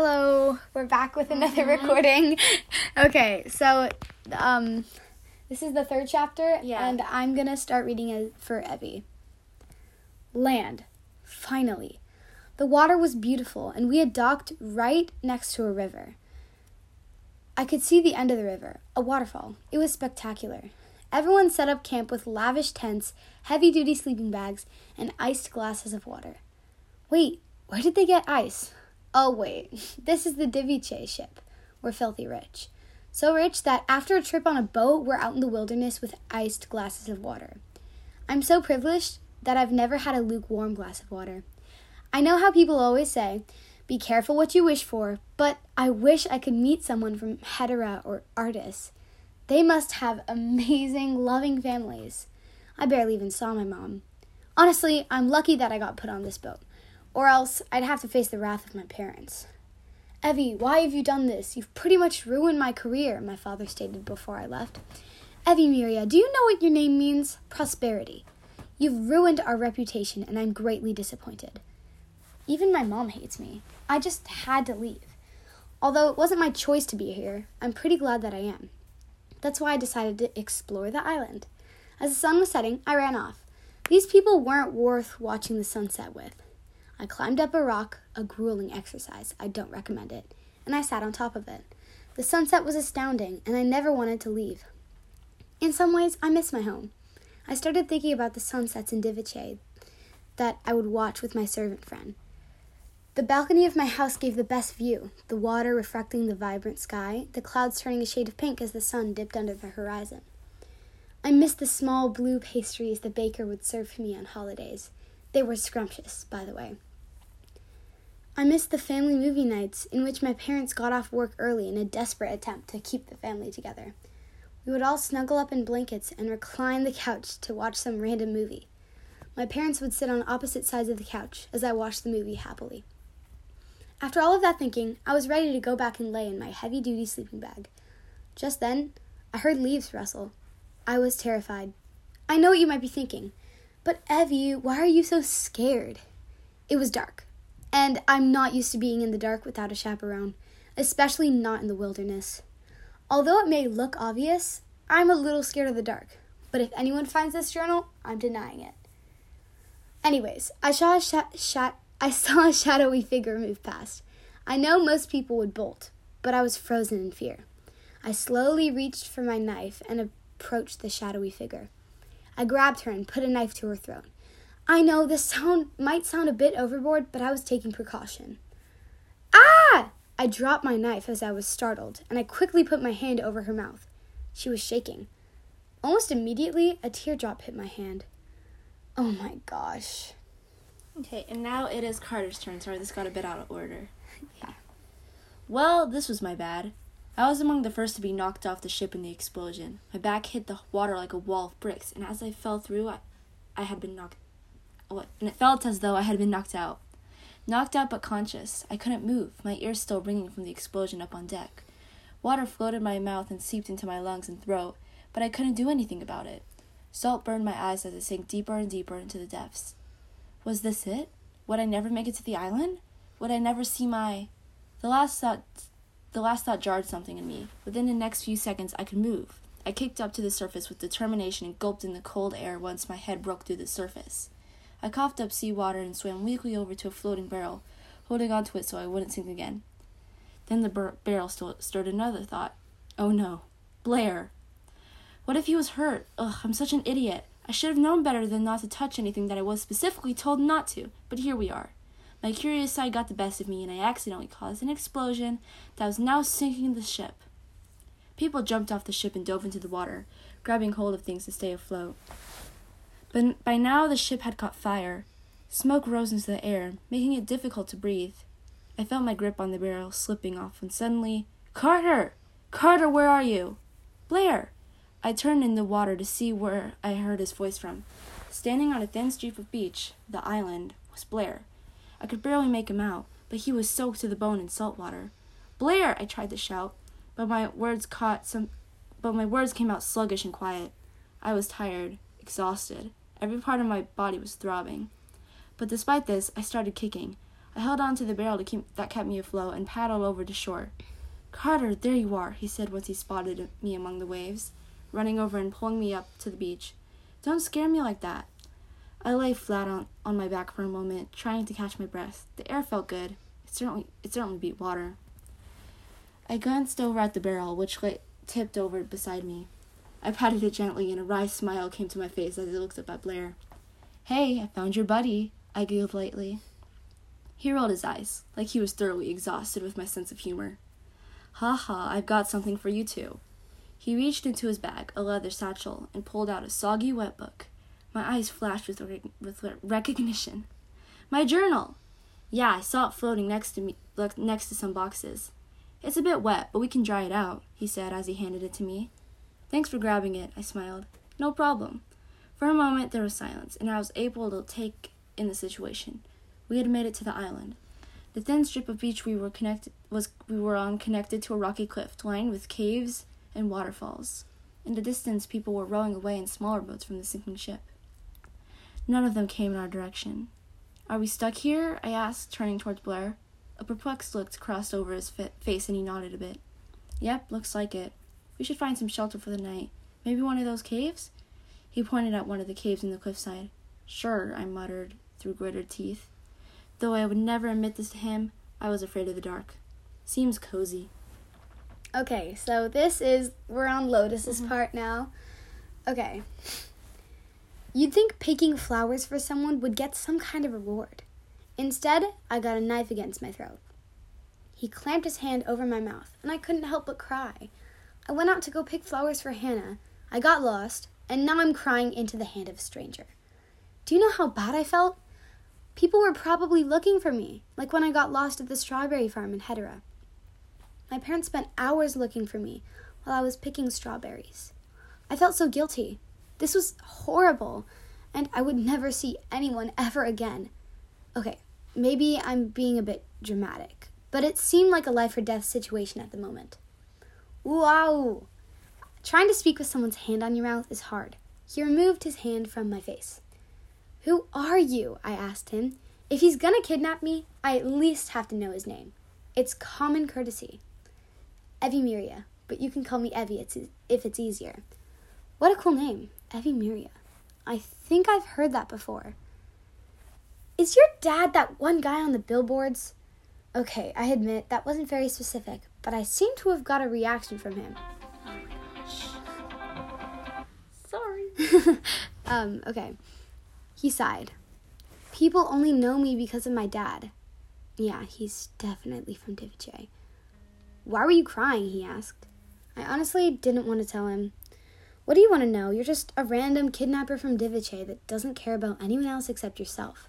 Hello, we're back with another recording. okay, so um, this is the third chapter, Yeah. and I'm gonna start reading it for Evie. Land, finally. The water was beautiful, and we had docked right next to a river. I could see the end of the river, a waterfall. It was spectacular. Everyone set up camp with lavish tents, heavy duty sleeping bags, and iced glasses of water. Wait, where did they get ice? Oh, wait, this is the Diviche ship. We're filthy rich. So rich that after a trip on a boat, we're out in the wilderness with iced glasses of water. I'm so privileged that I've never had a lukewarm glass of water. I know how people always say, be careful what you wish for, but I wish I could meet someone from Hedera or Artis. They must have amazing, loving families. I barely even saw my mom. Honestly, I'm lucky that I got put on this boat, or else I'd have to face the wrath of my parents. Evie, why have you done this? You've pretty much ruined my career, my father stated before I left. Evie Miria, do you know what your name means? Prosperity. You've ruined our reputation, and I'm greatly disappointed. Even my mom hates me. I just had to leave. Although it wasn't my choice to be here, I'm pretty glad that I am. That's why I decided to explore the island. As the sun was setting, I ran off. These people weren't worth watching the sunset with. I climbed up a rock, a grueling exercise. I don't recommend it. And I sat on top of it. The sunset was astounding, and I never wanted to leave. In some ways, I miss my home. I started thinking about the sunsets in Diviche that I would watch with my servant friend. The balcony of my house gave the best view, the water reflecting the vibrant sky, the clouds turning a shade of pink as the sun dipped under the horizon. I missed the small blue pastries the baker would serve for me on holidays. They were scrumptious, by the way. I missed the family movie nights in which my parents got off work early in a desperate attempt to keep the family together. We would all snuggle up in blankets and recline the couch to watch some random movie. My parents would sit on opposite sides of the couch as I watched the movie happily. After all of that thinking, I was ready to go back and lay in my heavy duty sleeping bag. Just then, I heard leaves rustle. I was terrified. I know what you might be thinking, but Evie, why are you so scared? It was dark, and I'm not used to being in the dark without a chaperone, especially not in the wilderness. Although it may look obvious, I'm a little scared of the dark, but if anyone finds this journal, I'm denying it. Anyways, I saw a sha- sha- I saw a shadowy figure move past. I know most people would bolt, but I was frozen in fear. I slowly reached for my knife and approached the shadowy figure. I grabbed her and put a knife to her throat. I know this sound might sound a bit overboard, but I was taking precaution. Ah! I dropped my knife as I was startled, and I quickly put my hand over her mouth. She was shaking. Almost immediately, a teardrop hit my hand. Oh my gosh. Okay, and now it is Carter's turn. Sorry, this got a bit out of order. yeah. Well, this was my bad. I was among the first to be knocked off the ship in the explosion. My back hit the water like a wall of bricks, and as I fell through, I, I had been knocked. And it felt as though I had been knocked out. Knocked out but conscious. I couldn't move, my ears still ringing from the explosion up on deck. Water floated my mouth and seeped into my lungs and throat, but I couldn't do anything about it. Salt burned my eyes as I sank deeper and deeper into the depths. Was this it? Would I never make it to the island? Would I never see my the last thought the last thought jarred something in me. Within the next few seconds I could move. I kicked up to the surface with determination and gulped in the cold air once my head broke through the surface. I coughed up seawater and swam weakly over to a floating barrel, holding onto it so I wouldn't sink again. Then the bar- barrel st- stirred another thought. Oh no. Blair. What if he was hurt? Ugh, I'm such an idiot. I should have known better than not to touch anything that I was specifically told not to, but here we are. My curious side got the best of me, and I accidentally caused an explosion that was now sinking the ship. People jumped off the ship and dove into the water, grabbing hold of things to stay afloat. But by now the ship had caught fire. Smoke rose into the air, making it difficult to breathe. I felt my grip on the barrel slipping off when suddenly, Carter! Carter, where are you? Blair! I turned in the water to see where I heard his voice from. Standing on a thin strip of beach, the island, was Blair. I could barely make him out, but he was soaked to the bone in salt water. Blair! I tried to shout, but my words caught some but my words came out sluggish and quiet. I was tired, exhausted. Every part of my body was throbbing. But despite this, I started kicking. I held on to the barrel to keep, that kept me afloat and paddled over to shore. Carter, there you are, he said once he spotted me among the waves, running over and pulling me up to the beach. Don't scare me like that. I lay flat on, on my back for a moment, trying to catch my breath. The air felt good. It certainly it certainly beat water. I glanced over at the barrel, which lay tipped over beside me. I patted it gently, and a wry smile came to my face as I looked up at Blair. Hey, I found your buddy, I giggled lightly. He rolled his eyes, like he was thoroughly exhausted with my sense of humor. Ha ha, I've got something for you too. He reached into his bag, a leather satchel, and pulled out a soggy wet book. My eyes flashed with, rec- with recognition. My journal! Yeah, I saw it floating next to me, next to some boxes. It's a bit wet, but we can dry it out, he said as he handed it to me. Thanks for grabbing it, I smiled. No problem. For a moment there was silence, and I was able to take in the situation. We had made it to the island. The thin strip of beach we were connected was we were on connected to a rocky cliff lined with caves and waterfalls. In the distance people were rowing away in smaller boats from the sinking ship. None of them came in our direction. Are we stuck here? I asked, turning towards Blair. A perplexed look crossed over his face and he nodded a bit. Yep, looks like it. We should find some shelter for the night. Maybe one of those caves? He pointed at one of the caves in the cliffside. Sure, I muttered through gritted teeth. Though I would never admit this to him, I was afraid of the dark. Seems cozy. Okay, so this is we're on Lotus's mm-hmm. part now. Okay. You'd think picking flowers for someone would get some kind of reward. Instead, I got a knife against my throat. He clamped his hand over my mouth, and I couldn't help but cry. I went out to go pick flowers for Hannah. I got lost, and now I'm crying into the hand of a stranger. Do you know how bad I felt? People were probably looking for me, like when I got lost at the strawberry farm in Hedera. My parents spent hours looking for me while I was picking strawberries. I felt so guilty. This was horrible, and I would never see anyone ever again. Okay, Maybe I'm being a bit dramatic, but it seemed like a life or death situation at the moment. Wow! Trying to speak with someone's hand on your mouth is hard. He removed his hand from my face. Who are you? I asked him. If he's gonna kidnap me, I at least have to know his name. It's common courtesy. Evie Miria, but you can call me Evie if it's easier. What a cool name, Evie Miria. I think I've heard that before. Is your dad that one guy on the billboards? Okay, I admit that wasn't very specific, but I seem to have got a reaction from him. Oh my gosh. Sorry. um, okay. He sighed. People only know me because of my dad. Yeah, he's definitely from Divichay. Why were you crying? he asked. I honestly didn't want to tell him. What do you want to know? You're just a random kidnapper from Divichay that doesn't care about anyone else except yourself.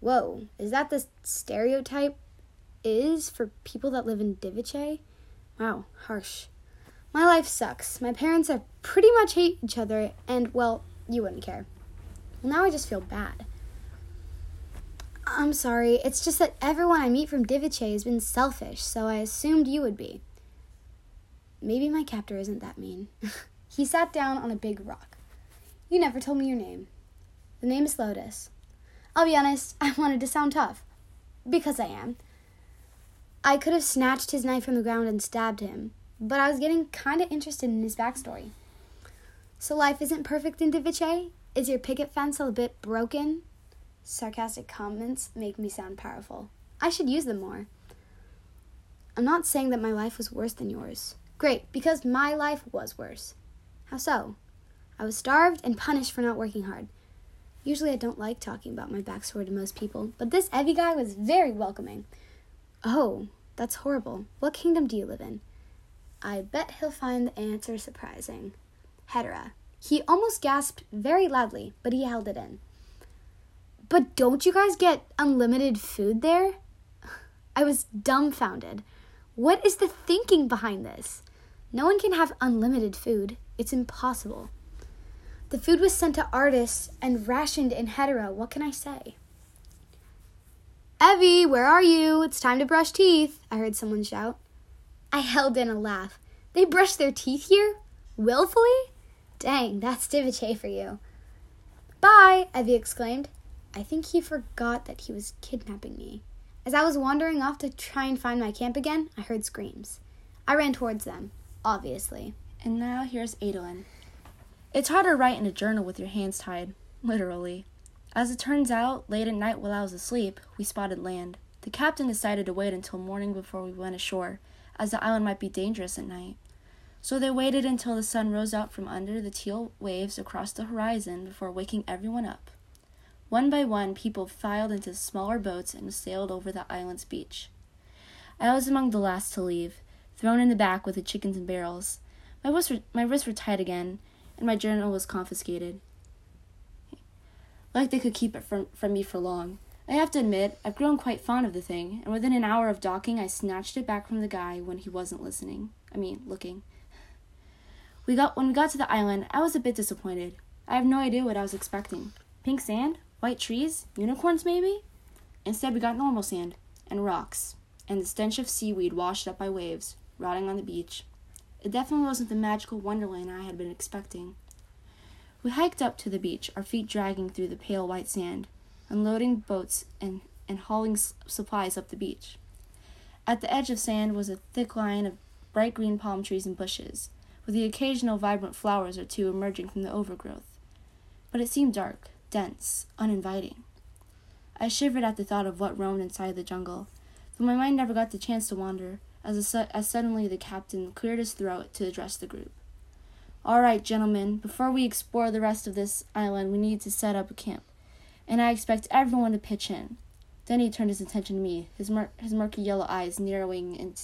Whoa, is that the stereotype is for people that live in Divichay? Wow, harsh. My life sucks. My parents are pretty much hate each other, and well, you wouldn't care. Well, now I just feel bad. I'm sorry, it's just that everyone I meet from Divichay has been selfish, so I assumed you would be. Maybe my captor isn't that mean. he sat down on a big rock. You never told me your name. The name is Lotus. I'll be honest, I wanted to sound tough. Because I am. I could have snatched his knife from the ground and stabbed him, but I was getting kind of interested in his backstory. So life isn't perfect in Divichay? Is your picket fence a bit broken? Sarcastic comments make me sound powerful. I should use them more. I'm not saying that my life was worse than yours. Great, because my life was worse. How so? I was starved and punished for not working hard. Usually I don't like talking about my backstory to most people, but this Evie guy was very welcoming. Oh, that's horrible. What kingdom do you live in? I bet he'll find the answer surprising. Hedera. He almost gasped very loudly, but he held it in. But don't you guys get unlimited food there? I was dumbfounded. What is the thinking behind this? No one can have unlimited food. It's impossible. The food was sent to Artis and rationed in Hedera. What can I say? Evie, where are you? It's time to brush teeth, I heard someone shout. I held in a laugh. They brush their teeth here? Willfully? Dang, that's Divichay for you. Bye, Evie exclaimed. I think he forgot that he was kidnapping me. As I was wandering off to try and find my camp again, I heard screams. I ran towards them, obviously. And now here's Adolin. It's hard to write in a journal with your hands tied, literally. As it turns out, late at night while I was asleep, we spotted land. The captain decided to wait until morning before we went ashore, as the island might be dangerous at night. So they waited until the sun rose out from under the teal waves across the horizon before waking everyone up. One by one, people filed into smaller boats and sailed over the island's beach. I was among the last to leave, thrown in the back with the chickens and barrels. My wrists were, my wrists were tied again, and my journal was confiscated. Like they could keep it from, from me for long. I have to admit, I've grown quite fond of the thing, and within an hour of docking, I snatched it back from the guy when he wasn't listening. I mean, looking. We got when we got to the island, I was a bit disappointed. I have no idea what I was expecting. Pink sand? White trees? Unicorns, maybe? Instead, we got normal sand and rocks, and the stench of seaweed washed up by waves, rotting on the beach. It definitely wasn't the magical wonderland I had been expecting. We hiked up to the beach, our feet dragging through the pale white sand, unloading boats and, and hauling s- supplies up the beach. At the edge of sand was a thick line of bright green palm trees and bushes, with the occasional vibrant flowers or two emerging from the overgrowth. But it seemed dark, dense, uninviting. I shivered at the thought of what roamed inside the jungle, though my mind never got the chance to wander, as, su- as suddenly the captain cleared his throat to address the group. All right, gentlemen, before we explore the rest of this island, we need to set up a camp, and I expect everyone to pitch in. Then he turned his attention to me, his, mur- his murky yellow eyes narrowing in-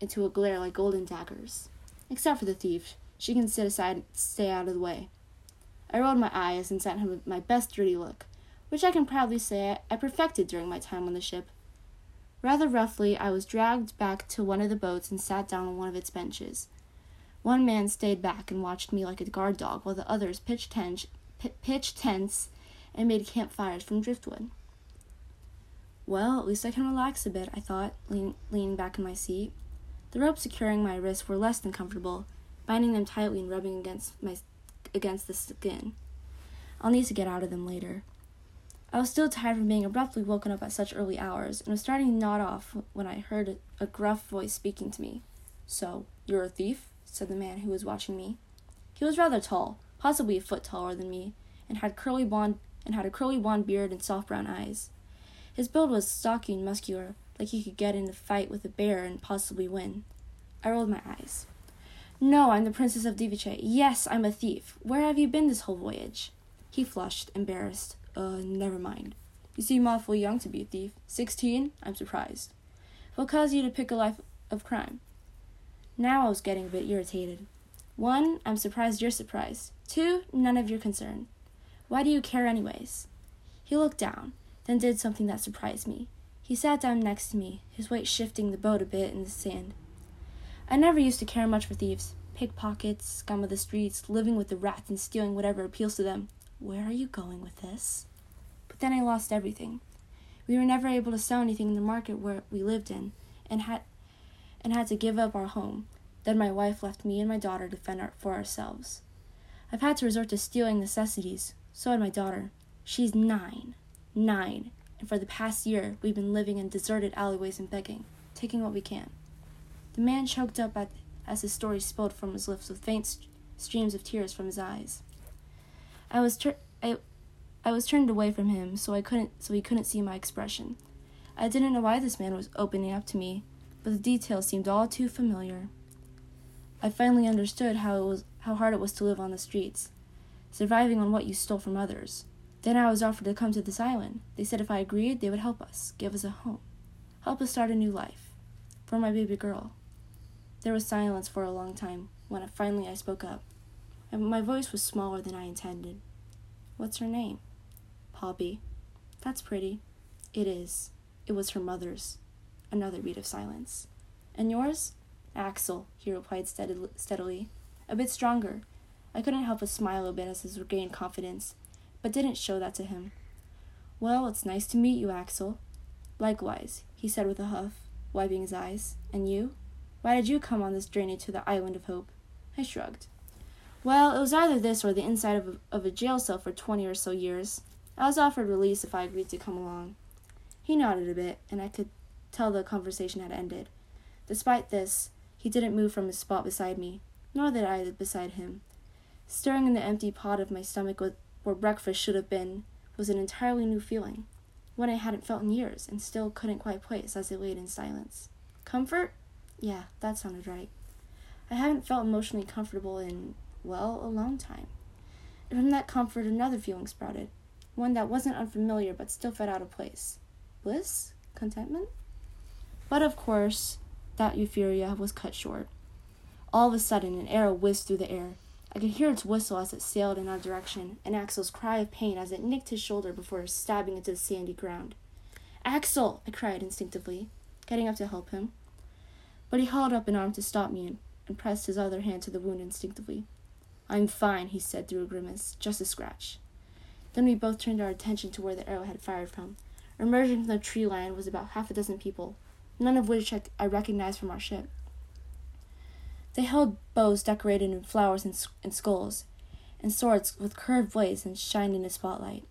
into a glare like golden daggers. Except for the thief, she can sit aside, and stay out of the way. I rolled my eyes and sent him my best dirty look, which I can proudly say I perfected during my time on the ship. Rather roughly, I was dragged back to one of the boats and sat down on one of its benches. One man stayed back and watched me like a guard dog, while the others pitched, tents, pitched tents and made campfires from driftwood. Well, at least I can relax a bit, I thought, lean, leaning back in my seat. The ropes securing my wrists were less than comfortable, binding them tightly and rubbing against my against the skin. I'll need to get out of them later. I was still tired from being abruptly woken up at such early hours, and was starting to nod off when I heard a, gruff voice speaking to me. So, you're a thief? said the man who was watching me. He was rather tall, possibly a foot taller than me, and had curly blonde and had a curly blonde beard and soft brown eyes. His build was stocky and muscular, like he could get in a fight with a bear and possibly win. I rolled my eyes. No, I'm the Princess of Divice. Yes, I'm a thief. Where have you been this whole voyage? He flushed, embarrassed. Uh, never mind. You seem awfully young to be a thief. Sixteen? I'm surprised. What caused you to pick a life of crime? Now I was getting a bit irritated. One, I'm surprised you're surprised. Two, none of your concern. Why do you care, anyways? He looked down, then did something that surprised me. He sat down next to me, his weight shifting the boat a bit in the sand. I never used to care much for thieves, pickpockets, scum of the streets, living with the rats and stealing whatever appeals to them. Where are you going with this? But then I lost everything. We were never able to sell anything in the market where we lived in, and had and had to give up our home. Then my wife left me and my daughter to fend our, for ourselves. I've had to resort to stealing necessities. So had my daughter. She's nine. Nine. And for the past year, we've been living in deserted alleyways and begging, taking what we can. The man choked up at, as his story spilled from his lips with faint st- streams of tears from his eyes. I was tur- I, I was turned away from him, so I couldn't so he couldn't see my expression. I didn't know why this man was opening up to me, but the details seemed all too familiar. I finally understood how it was how hard it was to live on the streets, surviving on what you stole from others. Then I was offered to come to this island. They said if I agreed, they would help us, give us a home, help us start a new life. For my baby girl. There was silence for a long time when finally I spoke up. And my voice was smaller than I intended. What's her name? Poppy. That's pretty. It is. It was her mother's. Another beat of silence. And yours? Axel, he replied steadily, a bit stronger. I couldn't help but smile a bit as he regained confidence, but didn't show that to him. Well, it's nice to meet you, Axel. Likewise, he said with a huff, wiping his eyes. And you? Why did you come on this journey to the Island of Hope? I shrugged. Well, it was either this or the inside of a, of a jail cell for twenty or so years. I was offered release if I agreed to come along. He nodded a bit, and I could tell the conversation had ended. Despite this, he didn't move from his spot beside me, nor did I beside him. Stirring in the empty pot of my stomach where breakfast should have been was an entirely new feeling, one I hadn't felt in years and still couldn't quite place as I waited in silence. Comfort? Yeah, that sounded right. I hadn't felt emotionally comfortable in, well, a long time. And from that comfort, another feeling sprouted, one that wasn't unfamiliar but still felt out of place. Bliss? Contentment? But of course, that euphoria was cut short. All of a sudden, an arrow whizzed through the air. I could hear its whistle as it sailed in our direction, and Axel's cry of pain as it nicked his shoulder before stabbing into the sandy ground. Axel! I cried instinctively, getting up to help him. But he hauled up an arm to stop me and, and pressed his other hand to the wound instinctively. I'm fine, he said through a grimace, just a scratch. Then we both turned our attention to where the arrow had fired from. Emerging from the tree line was about half a dozen people, none of which I, recognized from our ship. They held bows decorated in flowers and, and skulls, and swords with curved blades and shined in the spotlight.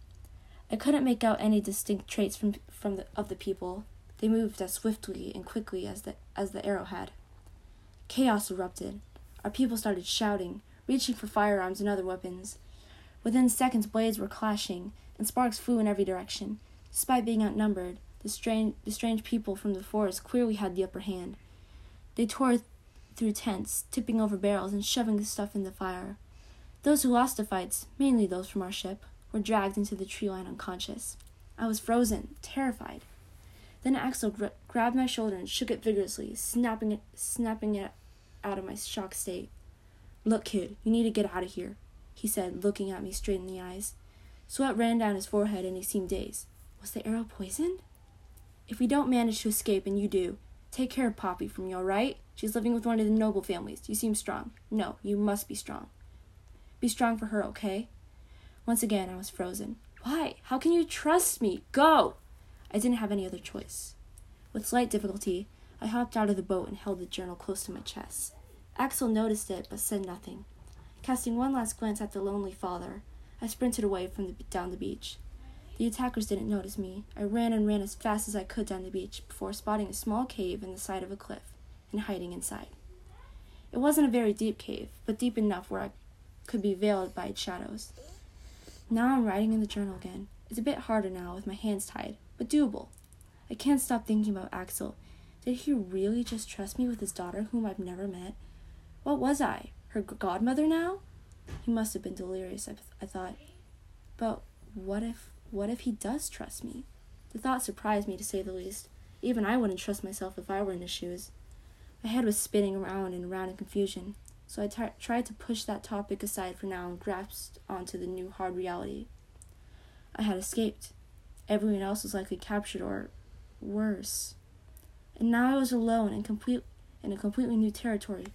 I couldn't make out any distinct traits from, from the, of the people. They moved as swiftly and quickly as the, as the arrow had. Chaos erupted. Our people started shouting, reaching for firearms and other weapons. Within seconds, blades were clashing, and sparks flew in every direction. Despite being outnumbered, the strange, the strange people from the forest clearly had the upper hand. They tore through tents, tipping over barrels and shoving the stuff in the fire. Those who lost the fights, mainly those from our ship, were dragged into the tree line unconscious. I was frozen, terrified. Then Axel gr- grabbed my shoulder and shook it vigorously, snapping it, snapping it out of my shock state. Look, kid, you need to get out of here, he said, looking at me straight in the eyes. Sweat ran down his forehead and he seemed dazed. Was the arrow poisoned? If we don't manage to escape and you do, take care of Poppy for me, all right? She's living with one of the noble families. You seem strong. No, you must be strong. Be strong for her, okay? Once again, I was frozen. Why? How can you trust me? Go! I didn't have any other choice. With slight difficulty, I hopped out of the boat and held the journal close to my chest. Axel noticed it, but said nothing. Casting one last glance at the lonely father, I sprinted away from the, down the beach. The attackers didn't notice me. I ran and ran as fast as I could down the beach before spotting a small cave in the side of a cliff and hiding inside. It wasn't a very deep cave, but deep enough where I could be veiled by its shadows. Now I'm writing in the journal again. It's a bit harder now with my hands tied, but doable. I can't stop thinking about Axel. Did he really just trust me with his daughter, whom I've never met? What was I? Her godmother now? He must have been delirious, I, I thought. But what if, what if he does trust me? The thought surprised me, to say the least. Even I wouldn't trust myself if I were in his shoes. My head was spinning around and around in confusion, so I t- tried to push that topic aside for now and grasped onto the new hard reality. I had escaped. Everyone else was likely captured or worse. And now I was alone and complete in a completely new territory.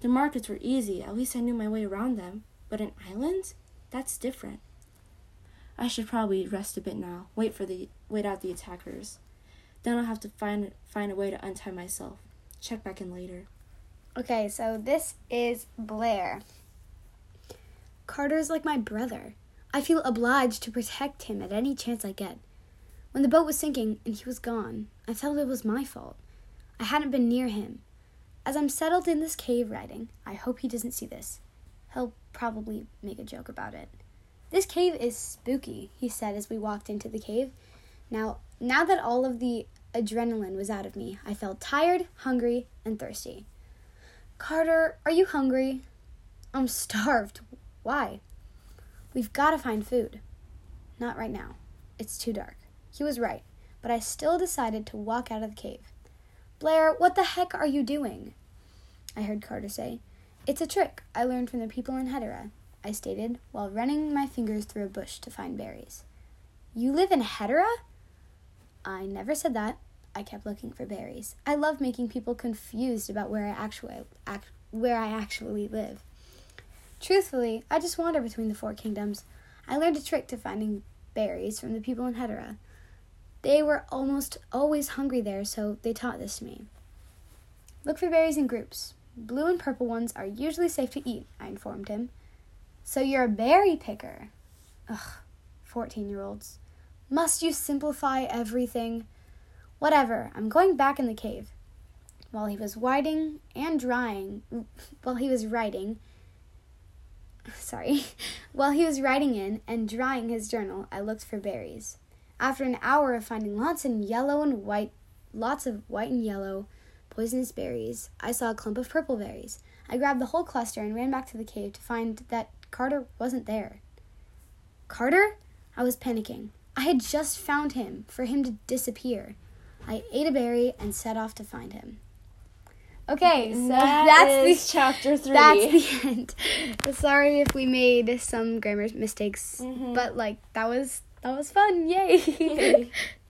The markets were easy, at least I knew my way around them, but an island? That's different. I should probably rest a bit now, wait for the wait out the attackers. Then I'll have to find find a way to untie myself. Check back in later. Okay, so this is Blair. Carter's like my brother. I feel obliged to protect him at any chance I get. When the boat was sinking and he was gone, I felt it was my fault. I hadn't been near him. As I'm settled in this cave writing, I hope he doesn't see this. He'll probably make a joke about it. This cave is spooky, he said as we walked into the cave. Now, now that all of the adrenaline was out of me. I felt tired, hungry, and thirsty. Carter, are you hungry? I'm starved. Why? We've got to find food. Not right now. It's too dark. He was right, but I still decided to walk out of the cave. Blair, what the heck are you doing? I heard Carter say. It's a trick I learned from the people in Hedera, I stated, while running my fingers through a bush to find berries. You live in Hedera? I never said that. I kept looking for berries. I love making people confused about where I actually act, where I actually live. Truthfully, I just wander between the four kingdoms. I learned a trick to finding berries from the people in Hedera. They were almost always hungry there, so they taught this to me. Look for berries in groups. Blue and purple ones are usually safe to eat, I informed him. So you're a berry picker. Ugh, 14 year olds. Must you simplify everything? Whatever, I'm going back in the cave. While he was writing and drying, while he was writing, sorry, while he was writing in and drying his journal, I looked for berries. After an hour of finding lots of yellow and white, lots of white and yellow poisonous berries, I saw a clump of purple berries. I grabbed the whole cluster and ran back to the cave to find that Carter wasn't there. Carter? I was panicking. I had just found him for him to disappear. I ate a berry and set off to find him. Okay, so That that's the chapter three. that's the end. Sorry if we made some grammar mistakes, Mhm. but like that was that was fun. Yay.